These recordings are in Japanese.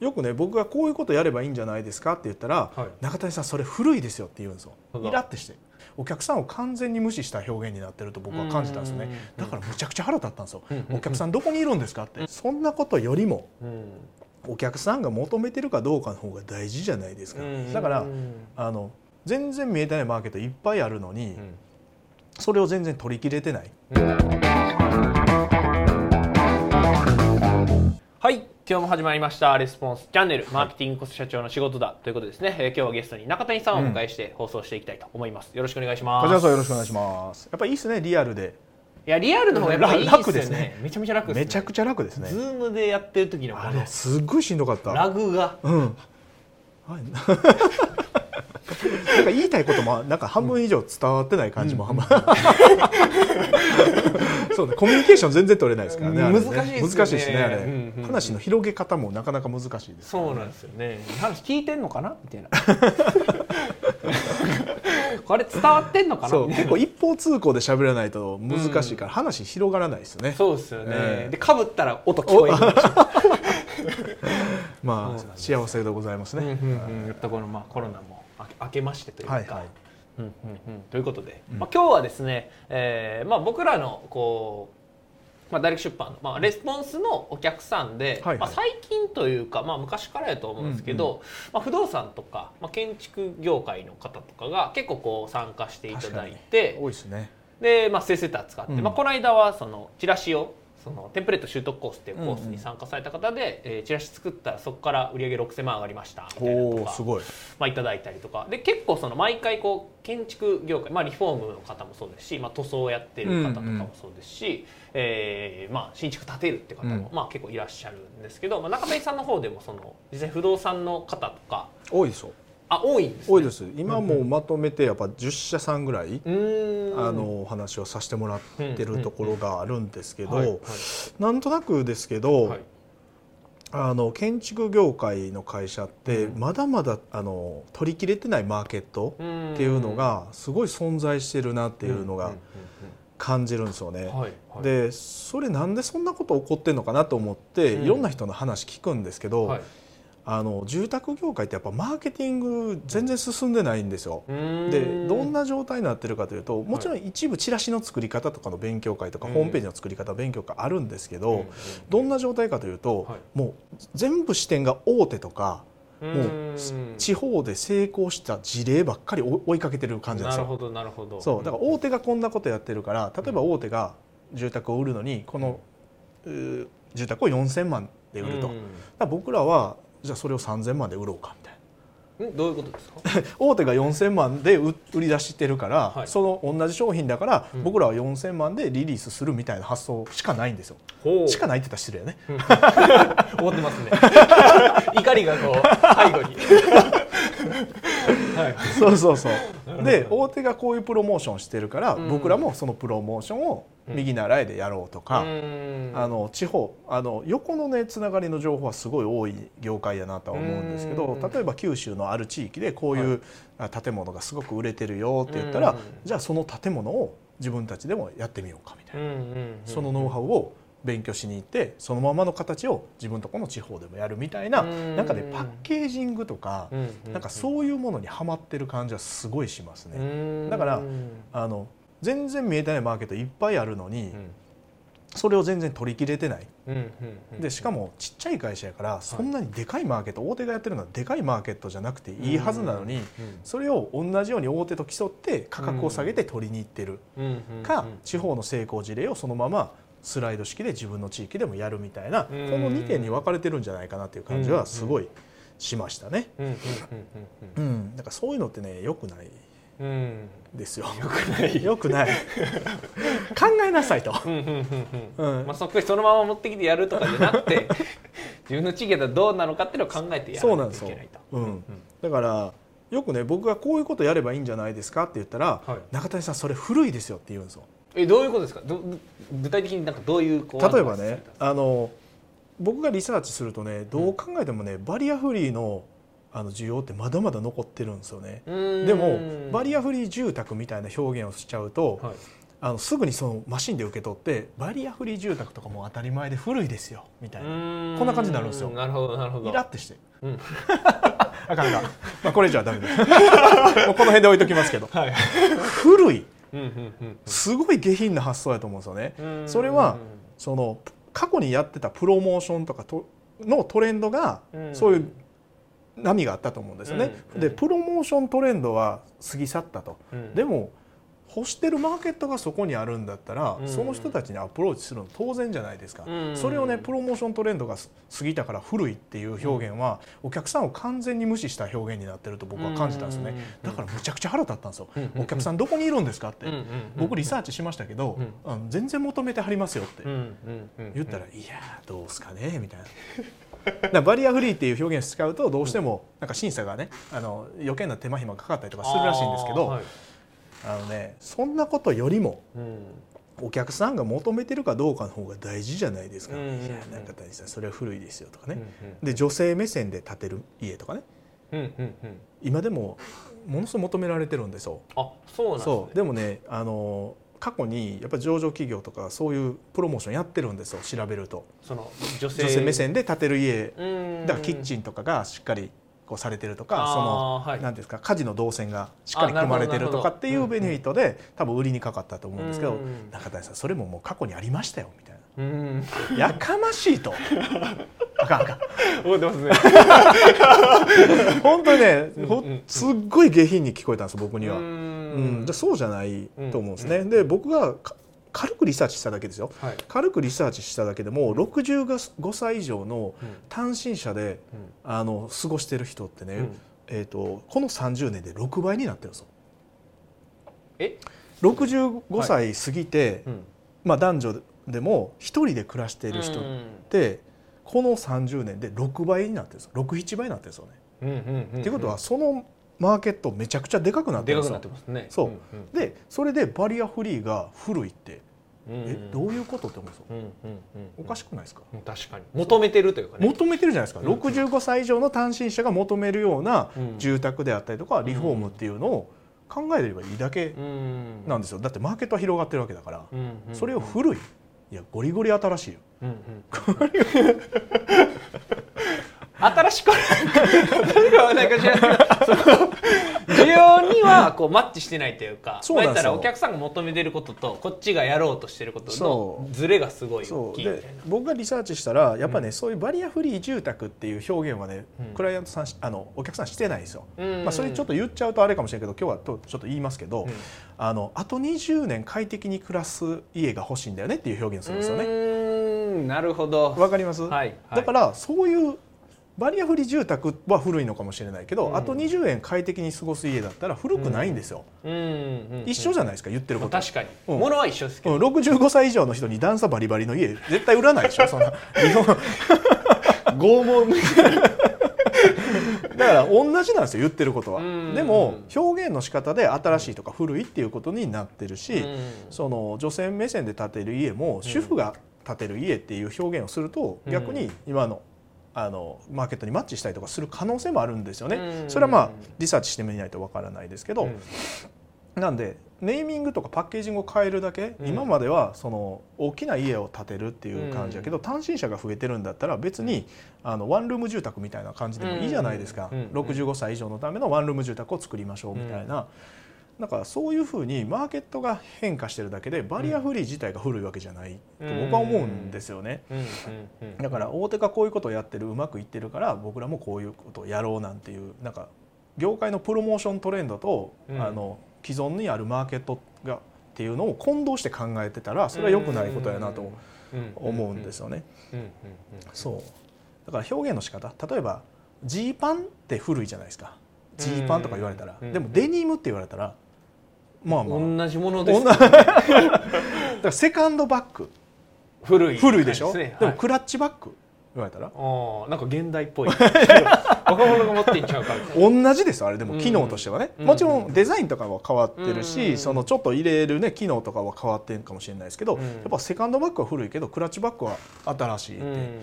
よくね僕がこういうことやればいいんじゃないですかって言ったら、はい。中谷さんそれ古いですよって言うんですよ。イラってして。お客さんを完全に無視した表現になってると僕は感じたんですよね。だからむちゃくちゃ腹立ったんですよ。うん。お客さんどこにいるんですかって。そんなことよりもうん。お客さんが求めてるかどうかの方が大事じゃないですか。うん。だからうん。あの全然見えてないマーケットいっぱいあるのにうん。それを全然取り切れてない。はい今日も始まりました。レスポンスチャンネル。マーケティングこそ社長の仕事だということでですね、えー今日はゲストに中谷さんをお迎えして放送していきたいと思います、よろしくお願いします。こちらこそよろしくお願いします。やっぱりいいですねリアルで。いやリアルの方がやっぱりいい楽ですよね。ですね。めちゃめちゃ楽ですね。めちゃくちゃ楽ですね。ズームでやってる時のこあのれすっごいしんどかった。ラグが。うん。はい。なんか言いたいこともなんか半分以上伝わってない感じも半分、そうねコミュニケーション全然取れないですからねね。難しいですよね。難しいですねあれ、うんうん話の広げ方もなかなか難しいですそうなんですよね。話聞いてんのかな？みたいな。これ伝わってんのかな？結構一方通行で喋らないと難しいから話広がらないですよね、そうですよね、ええ。でかぶったら音聞こえる。まあ幸せでございますうんうんね、うん。やっぱこのまあコロナも明けましてというか、はいはい。うんうんうん。ということで、まあ、今日はですね、えーまあ、僕らのこう、まあ、ダイレクト出版の、まあ、レスポンスのお客さんで、はいはい。まあ、最近というか、まあ、昔からやと思うんですけど、まあ、不動産とか、まあ、建築業界の方とかが結構こう参加していただいて多いですね。で、まあ、セーセーター使って、うん。まあ、この間はそのチラシをそのテンプレート習得コースっていうコースに参加された方で、えーチラシ作ったらそこから売り上げ6000万上がりましたみたいなのとかすごいまあ、い。ただいたりとか。で結構その毎回こう建築業界、まあ、リフォームの方もそうですし、まあ、塗装をやってる方とかもそうですし、えーまあ、新築建てるって方も、うん。まあ、結構いらっしゃるんですけど、まあ、中谷さんの方でもその実際不動産の方とか多いですよあ多いんです、ね、多いです。今もうまとめてやっぱ10社さんぐらい、うーん。あのお話をさせてもらってるところがあるんですけど、なんとなくですけど、はい。あの建築業界の会社ってうん。まだまだあの取り切れてないマーケットっていうのがすごい存在してるなっていうのが感じるんですよね。はい。はい。でそれなんでそんなこと起こってんのかなと思ってうん。いろんな人の話聞くんですけど、はいあの住宅業界ってやっぱマーケティング全然進んでないんですよ。でどんな状態になってるかというともちろん一部チラシの作り方とかの勉強会とか、うんホームページの作り方勉強会あるんですけど、どんな状態かというと、はい。もう全部視点が大手とかもう地方で成功した事例ばっかり追追いかけてる感じなんですよ。なるほどなるほど。そうだから大手がこんなことやってるから例えば大手が住宅を売るのにこの、うー住宅を4000万で売ると、僕らはじゃあそれを3000万で売ろうかみたいな。うん？どういうことですか？大手が4000万で売売り出してるから、はい。その同じ商品だから、うん。僕らは4000万でリリースするみたいな発想しかないんですよ。ほう。しかないって言ったら失礼やね。思ってますね。怒りがこう背後にはい。そうそうそう。で大手がこういうプロモーションしてるから、うん。僕らもそのプロモーションを右習いでやろうとか、あの地方あの横のねつながりの情報はすごい多い業界やなとは思うんですけどうん。例えば九州のある地域でこういうあ建物がすごく売れてるよって言ったらうん。じゃあその建物を自分たちでもやってみようかみたいな。うんうんうん。そのノウハウを勉強しに行ってそのままの形を自分とこの地方でもやるみたいなうん。なんかねパッケージングとかなんかそういうものにはまってる感じはすごいしますね。うん。だからうんあの全然見えてないマーケットいっぱいあるのにうん。それを全然取り切れてない。でしかもちっちゃい会社やからそんなにでかいマーケット大手がやってるのはでかいマーケットじゃなくていいはずなのにうんそれを同じように大手と競って価格を下げて取りに行ってるか地方の成功事例をそのままスライド式で自分の地域でもやるみたいなこうんの2点に分かれてるんじゃないかなっていう感じはすごいしましたね。うんだからそういうのってね良くないうんですよ。よくない良くない。考えなさいと。まあそっくりそのまま持ってきてやるとかじゃなくて 自分の地域だとどうなのかっていうのを考えてやらなそうなんですよいといけないと。うん、だからよくね僕がこういうことやればいいんじゃないですかって言ったら、はい中谷さんそれ古いですよって言うんですよ。えどういうことですか？具体的になんかどういうこう例えばねあの僕がリサーチするとねどう考えてもねバリアフリーのあの需要ってまだまだ残ってるんですよね。でもバリアフリー住宅みたいな表現をしちゃうと、はい。あのすぐにそのマシンで受け取ってバリアフリー住宅とかも当たり前で古いですよみたいな。こんな感じになるんですよ。なるほどなるほど。イラってして、うん。あかんが、まあ、これ以上はダメです。この辺で置いときますけど。はい。古い。うんうんうんすごい下品な発想やと思うんですよね。うん。それはその過去にやってたプロモーションとかとのトレンドがうん。そういう波があったと思うんですよね。うん。でプロモーショントレンドは過ぎ去ったと。うん。でも欲してるマーケットがそこにあるんだったら、うん。その人たちにアプローチするの当然じゃないですか、うん。それをねプロモーショントレンドが過ぎたから古いっていう表現は、お客さんを完全に無視した表現になってると僕は感じたんですね、うんだからむちゃくちゃ腹立ったんですよ、うん。お客さんどこにいるんですかって、うんうんうん僕リサーチしましたけど、あの全然求めてはりますよって。うんうんうん言ったら「いやーどうすかね」みたいな。だバリアフリーっていう表現を使うとどうしてもなんか審査がねあの余計な手間暇がかかったりとかするらしいんですけどはいのねそんなことよりもうん。お客さんが求めてるかどうかの方が大事じゃないですか。うんうんうん。いやなんか大事だそれは古いですよとかね。うで女性目線で建てる家とかね。んうんうんうん。今でもものすごい求められてるんですよ。あそうなんですね。そう。でもねあの過去にやっぱり上場企業とかそういうプロモーションやってるんですよ調べると。その女性目線で建てる家。うん。だからキッチンとかがしっかりこうされてるとかその、はい。なんですか家事の動線がしっかり組まれてるとかっていうベネフィットで多分売りにかかったと思うんですけどうん中谷さんそれももう過去にありましたよみたいうん。なやかましいと。あかんあかん。覚えてますね。本当にねほすっごい下品に聞こえたんです僕には。ううん。ん、でそうじゃないと思うんですね。うん。で僕がか軽くリサーチしただけですよ。はい。軽くリサーチしただけでも65歳以上の単身者であの過ごしてる人ってね、うん。えー、とこの30年で6倍になってるんですよ。え？65歳過ぎて、うん。まあ、男女でも一人で暮らしている人っうんてこの30年で6倍になってるんですよ。67倍になってるんですよね。うんうんうんっていうことはそのマーケットめちゃくちゃでかくなってるんですよ。でかくなって。ますね。そう。んでそれでバリアフリーが古いって、うんえどういうことって思うんですよ。おかしくないですか？うん確かに。求めてるというかね。求めてるじゃないですか、うん。65歳以上の単身者が求めるようなうん。住宅であったりとかリフォームっていうのを考えればいいだけうん。なんですよ。だってマーケットは広がってるわけだから、それを古いいやゴリゴリ新しいよ。うんうん。新しくない。か知らない需要にはこうマッチしてないというかそうなんですお客さんが求めてることとこっちがやろうとしてることのズレがすごい大きいみたいな。僕がリサーチしたらやっぱね、そういうバリアフリー住宅っていう表現はね、うん。クライアントさんしあのお客さんしてないんですよ、うん。まあ、それちょっと言っちゃうとあれかもしれないけど今日はとちょっと言いますけど、うん。あのあと20年快適に暮らす家が欲しいんだよねっていう表現をするんですよね。なるほど。わかります、はいはい。だからそういうバリアフリー住宅は古いのかもしれないけど、うん。あと20円快適に過ごす家だったら古くないんですよ、うん。うん。一緒じゃないですか言ってること、確かに。うん。物は一緒ですけうん、ど65歳以上の人に段差バリバリの家絶対売らないでしょ そんな。日本。拷問。だから同じなんですよ言ってることは。うん。でも表現の仕方で新しいとか古いっていうことになってるし、うん。その女性目線で建てる家も主婦が建てる家っていう表現をするとうん。逆に今のあのマーケットにマッチしたりとかする可能性もあるんですよね。うん。それはまあリサーチしてみないとわからないですけど、うん。なんでネーミングとかパッケージングを変えるだけ、うん。今まではその大きな家を建てるっていう感じだけど、うん単身者が増えてるんだったら別にあのワンルーム住宅みたいな感じでもいいじゃないですか、うん。65歳以上のためのワンルーム住宅を作りましょうみたいな。だからそういうふうにマーケットが変化してるだけでバリアフリー自体が古いわけじゃないと僕は思うんですよね。だから大手がこういうことをやってるうまくいってるから僕らもこういうことをやろうなんていうなんか業界のプロモーショントレンドと、うん。あの既存にあるマーケットがっていうのを混同して考えてたらそれは良くないことやなと思うんですよね。そう。だから表現の仕方。例えばジーパンって古いじゃないですか。ジーパンとか言われたら、うん。でもデニムって言われたらまあまあ。同じものです。同じ。だからセカンドバッグ。古い。古いでしょ？はい。でもクラッチバッグ。言われたら？ああなんか現代っぽい。若者が持っていっちゃうから。同じですあれ。でも機能としてはね、うん。もちろんデザインとかは変わってるし、うん。そのちょっと入れるね機能とかは変わってるかもしれないですけど、うん。やっぱセカンドバッグは古いけどクラッチバッグは新しいって、うん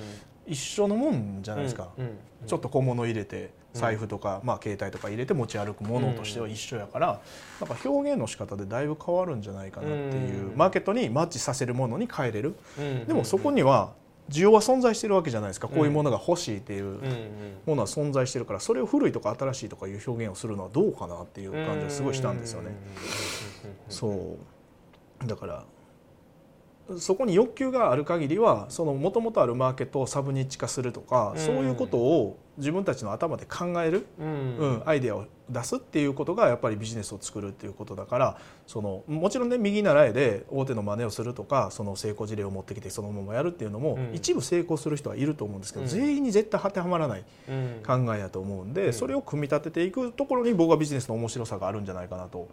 一緒のもんじゃないですか、うんうんちょっと小物入れて財布とか、まあ、携帯とか入れて持ち歩くものとしては一緒やから、なんか表現の仕方でだいぶ変わるんじゃないかなっていう、うん。マーケットにマッチさせるものに変えれる、うん。でもそこには需要は存在してるわけじゃないですか、こういうものが欲しいっていううんうんものは存在してるからそれを古いとか新しいとかいう表現をするのはどうかなっていう感じがすごいしたんですよね。そう。だからそこに欲求がある限りはその元々あるマーケットをサブニッチ化するとか、うん。そういうことを自分たちの頭で考える、うん。うんアイデアを出すっていうことがやっぱりビジネスを作るっていうことだからそのもちろんね右習いで大手の真似をするとかその成功事例を持ってきてそのままやるっていうのも、うん。一部成功する人はいると思うんですけど、うん。全員に絶対当てはまらないうん。考えやと思うんで、うん。それを組み立てていくところに僕はビジネスの面白さがあるんじゃないかなとうん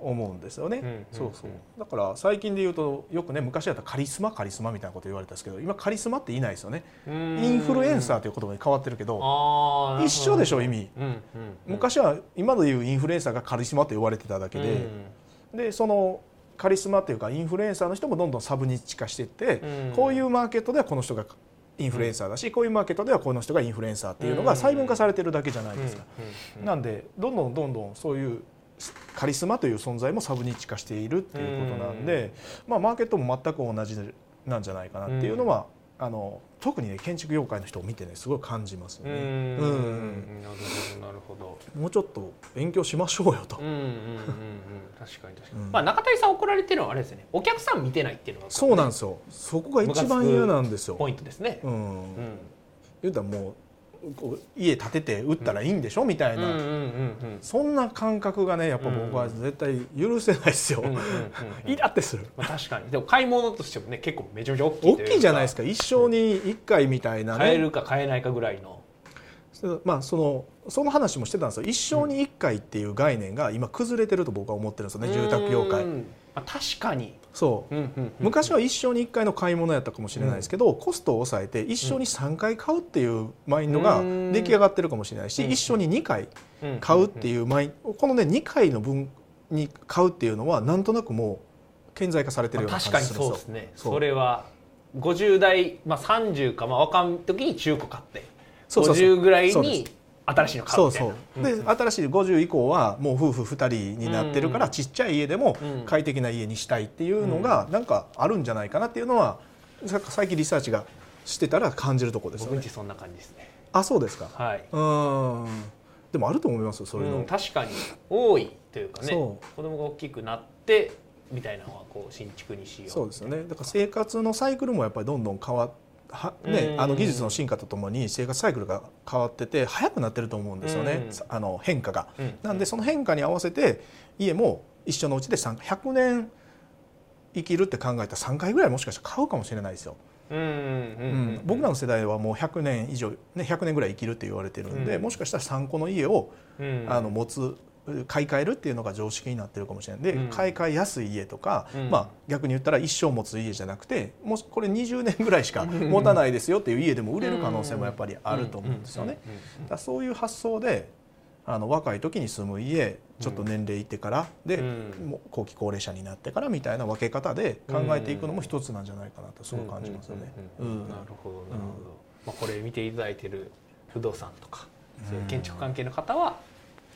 思うんですよね。うんそうそう。だから最近で言うとよくね昔だったらカリスマカリスマみたいなこと言われたんですけど今カリスマっていないですよね。インフルエンサーという言葉に変わってるけど一緒でしょ意味。昔は今でいうインフルエンサーがカリスマと呼ばれてただけで、でそのカリスマっていうかインフルエンサーの人もどんどんサブニッチ化していって、うん。こういうマーケットではこの人がインフルエンサーだし、こういうマーケットではこの人がインフルエンサーっていうのが細分化されてるだけじゃないですか。なんでどんどんどんどんそういうカリスマという存在もサブニッチ化しているっていうことなんで、まあ、マーケットも全く同じなんじゃないかなっていうのは、あの特にね建築業界の人を見てねすごい感じますよね。うん。うん。なるほどなるほど。もうちょっと勉強しましょうよと。うんうんうんうん。確かに確かに、うん。まあ中谷さん怒られてるのはあれですよね。お客さん見てないっていうのが。そうなんですよ。そこが一番嫌なんですよ。ポイントですね、うん。うん。言うたらもう家建てて売ったらいいんでしょみたいな、そんな感覚がねやっぱ僕は絶対許せないですよ。イラってする。まあ、確かに。でも買い物としてもね結構めちゃめちゃ大きい大きいじゃないですかか一生に一回みたいなね。買えるか買えないかぐらいの。まあそのその話もしてたんですよ。一生に一回っていう概念が今崩れてると僕は思ってるんですよね住宅業界。うんまあ、確かに、そう。うんうんうん昔は一生に一回の買い物やったかもしれないですけど、コストを抑えて一生に3回買うっていうマインドが出来上がってるかもしれないし、うん。一生に2回買うっていうマインこのね2回の分に買うっていうのはなんとなくもう顕在化されてるような感じするんですよ。そうですね。それは50代、まあ、30か、まあ、若い時に中古買ってそうそうそう。50ぐらいに新しいの買そううみたいそうなで新しい50以降はもう夫婦2人になってるからうん。ちっちゃい家でもうん。快適な家にしたいっていうのがなんかあるんじゃないかなっていうのはさ最近リサーチがしてたら感じるところですよね。僕んちそんな感じですね。あそうですか。はい、うん。でもあると思いますよそういうの、うん、確かに多いというかねそ子供が大きくなってみたいなのはこう新築にしよう。そうですよね。だから生活のサイクルもやっぱりどんどん変わはねうん。あの技術の進化とともに生活サイクルが変わってて早くなってると思うんですよね、うん。あの変化が。うん。なんでその変化に合わせて家も一緒のうちで3 100年生きるって考えたら3回ぐらいもしかしたら買うかもしれないですよ。うん僕らの世代はもう100年以上、ね、100年ぐらい生きるって言われてるんで、うん。もしかしたら3個の家をうん。あの持つ買い替えるっていうのが常識になってるかもしれない。で、うん。買い替えやすい家とか、うん。まあ、逆に言ったら一生持つ家じゃなくてもしこれ20年ぐらいしか持たないですよっていう家でも売れる可能性もやっぱりあると思うんですよね。だそういう発想であの若い時に住む家ちょっと年齢いってからで、うん。もう後期高齢者になってからみたいな分け方で考えていくのも一つなんじゃないかなとすごい感じますよね。なるほどなるほど、まあ、これ見ていただいてる不動産とかそういう建築関係の方は、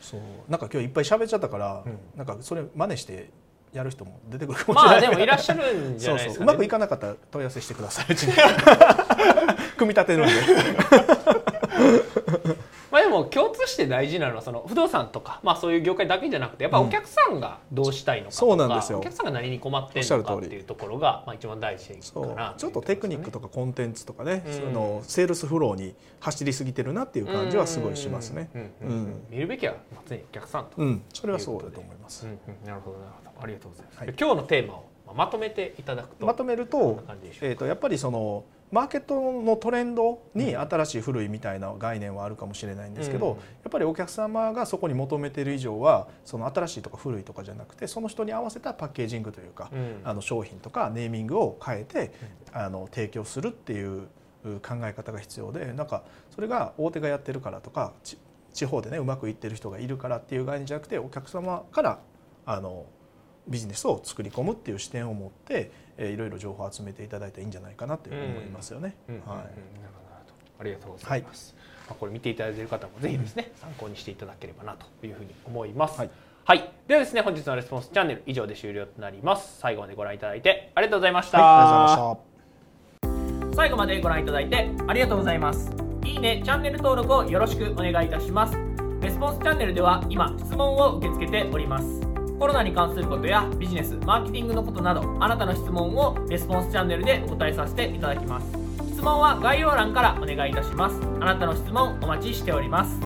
そう。なんか今日いっぱい喋っちゃったから、うん。なんかそれ真似してやる人も出てくるかもしれない。まあでもいらっしゃるんじゃそうないですか、ね、そうう。まくいかなかったら問い合わせしてくださいうちに組み立てるんでも共通して大事なのはその不動産とか、まあ、そういう業界だけじゃなくてやっぱお客さんがどうしたいのかとか、そうなんですよ。お客さんが何に困ってるのかっていうところが、まあ、一番大事そうかなちょっとテクニックとかかコンテンツとかね、うん。そのセールスフローに走りすぎてるなっていう感じはすごいしますね。見るべきはまあ常にお客さんと、うん、それはそうだと思います。なるほどなるほど。ありがとうございます、はい。で今日のテーマをまとめていただくと。まとめるとえー、とやっぱりそのマーケットのトレンドに新しい古いみたいな概念はあるかもしれないんですけど、うん。やっぱりお客様がそこに求めている以上はその新しいとか古いとかじゃなくてその人に合わせたパッケージングというか、うん。あの商品とかネーミングを変えて、あの提供するっていう考え方が必要でなんかそれが大手がやってるからとかち地方でねうまくいってる人がいるからっていう概念じゃなくてお客様からあのビジネスを作り込むっていう視点を持って、えーいろいろ情報を集めていただいたらいいんじゃないかなと思いますよね。うんうんうん。はい。ありがとうございます、まあ、これ見ていただいている方もぜひですね、参考にしていただければなというふうに思います。はい、はい。ではですね本日のレスポンスチャンネル以上で終了となります。最後までご覧いただいてありがとうございました、はい、ありがとうございました。最後までご覧いただいてありがとうございますいいねチャンネル登録をよろしくお願いいたします。レスポンスチャンネルでは今質問を受け付けておりますコロナに関することやビジネスマーケティングのことなどあなたの質問をレスポンスチャンネルでお答えさせていただきます。質問は概要欄からお願いいたします。あなたの質問お待ちしております。